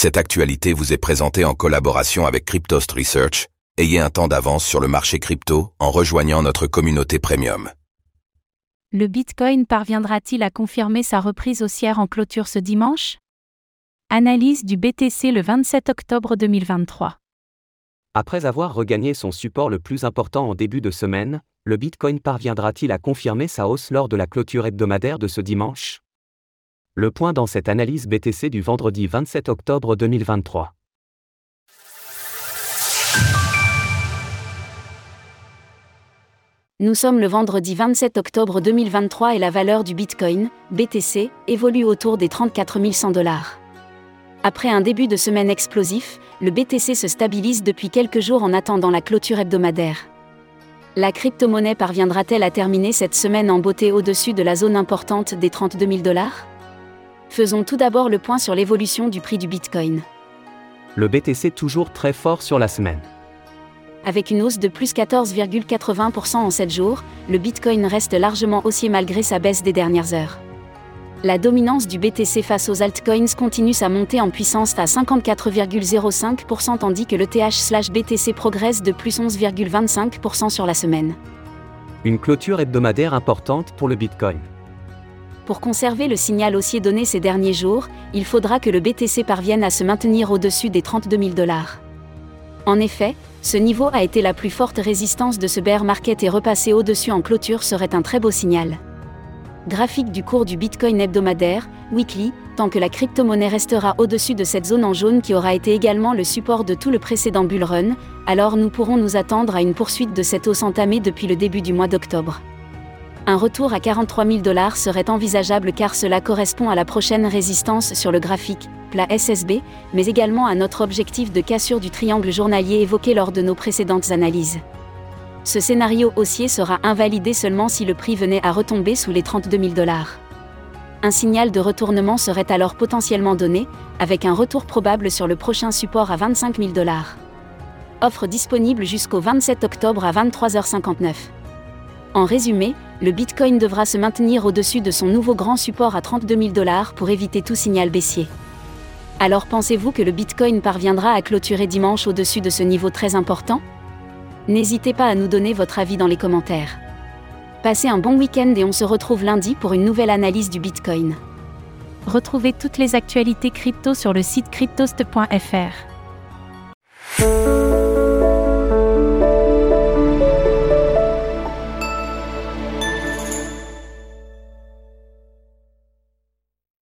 Cette actualité vous est présentée en collaboration avec Cryptost Research. Ayez un temps d'avance sur le marché crypto en rejoignant notre communauté premium. Le Bitcoin parviendra-t-il à confirmer sa reprise haussière en clôture ce dimanche? Analyse du BTC le 27 octobre 2023. Après avoir regagné son support le plus important en début de semaine, le Bitcoin parviendra-t-il à confirmer sa hausse lors de la clôture hebdomadaire de ce dimanche? Le point dans cette analyse BTC du vendredi 27 octobre 2023. Nous sommes le vendredi 27 octobre 2023 et la valeur du Bitcoin, BTC, évolue autour des 34 100 dollars. Après un début de semaine explosif, le BTC se stabilise depuis quelques jours en attendant la clôture hebdomadaire. La crypto-monnaie parviendra-t-elle à terminer cette semaine en beauté au-dessus de la zone importante des 32 000 dollars? Faisons tout d'abord le point sur l'évolution du prix du Bitcoin. Le BTC toujours très fort sur la semaine. Avec une hausse de plus 14,80% en 7 jours, le Bitcoin reste largement haussier malgré sa baisse des dernières heures. La dominance du BTC face aux altcoins continue sa montée en puissance à 54,05% tandis que le TH/BTC progresse de plus 11,25% sur la semaine. Une clôture hebdomadaire importante pour le Bitcoin. Pour conserver le signal haussier donné ces derniers jours, il faudra que le BTC parvienne à se maintenir au-dessus des 32 000 dollars. En effet, ce niveau a été la plus forte résistance de ce bear market et repasser au-dessus en clôture serait un très beau signal. Graphique du cours du Bitcoin hebdomadaire, weekly, tant que la crypto-monnaie restera au-dessus de cette zone en jaune qui aura été également le support de tout le précédent bull run, alors nous pourrons nous attendre à une poursuite de cette hausse entamée depuis le début du mois d'octobre. Un retour à 43 000 dollars serait envisageable car cela correspond à la prochaine résistance sur le graphique, plat SSB, mais également à notre objectif de cassure du triangle journalier évoqué lors de nos précédentes analyses. Ce scénario haussier sera invalidé seulement si le prix venait à retomber sous les 32 000 dollars. Un signal de retournement serait alors potentiellement donné, avec un retour probable sur le prochain support à 25 000 dollars. Offre disponible jusqu'au 27 octobre à 23h59. En résumé, le Bitcoin devra se maintenir au-dessus de son nouveau grand support à 32 000 dollars pour éviter tout signal baissier. Alors pensez-vous que le Bitcoin parviendra à clôturer dimanche au-dessus de ce niveau très important? N'hésitez pas à nous donner votre avis dans les commentaires. Passez un bon week-end et on se retrouve lundi pour une nouvelle analyse du Bitcoin. Retrouvez toutes les actualités crypto sur le site cryptost.fr.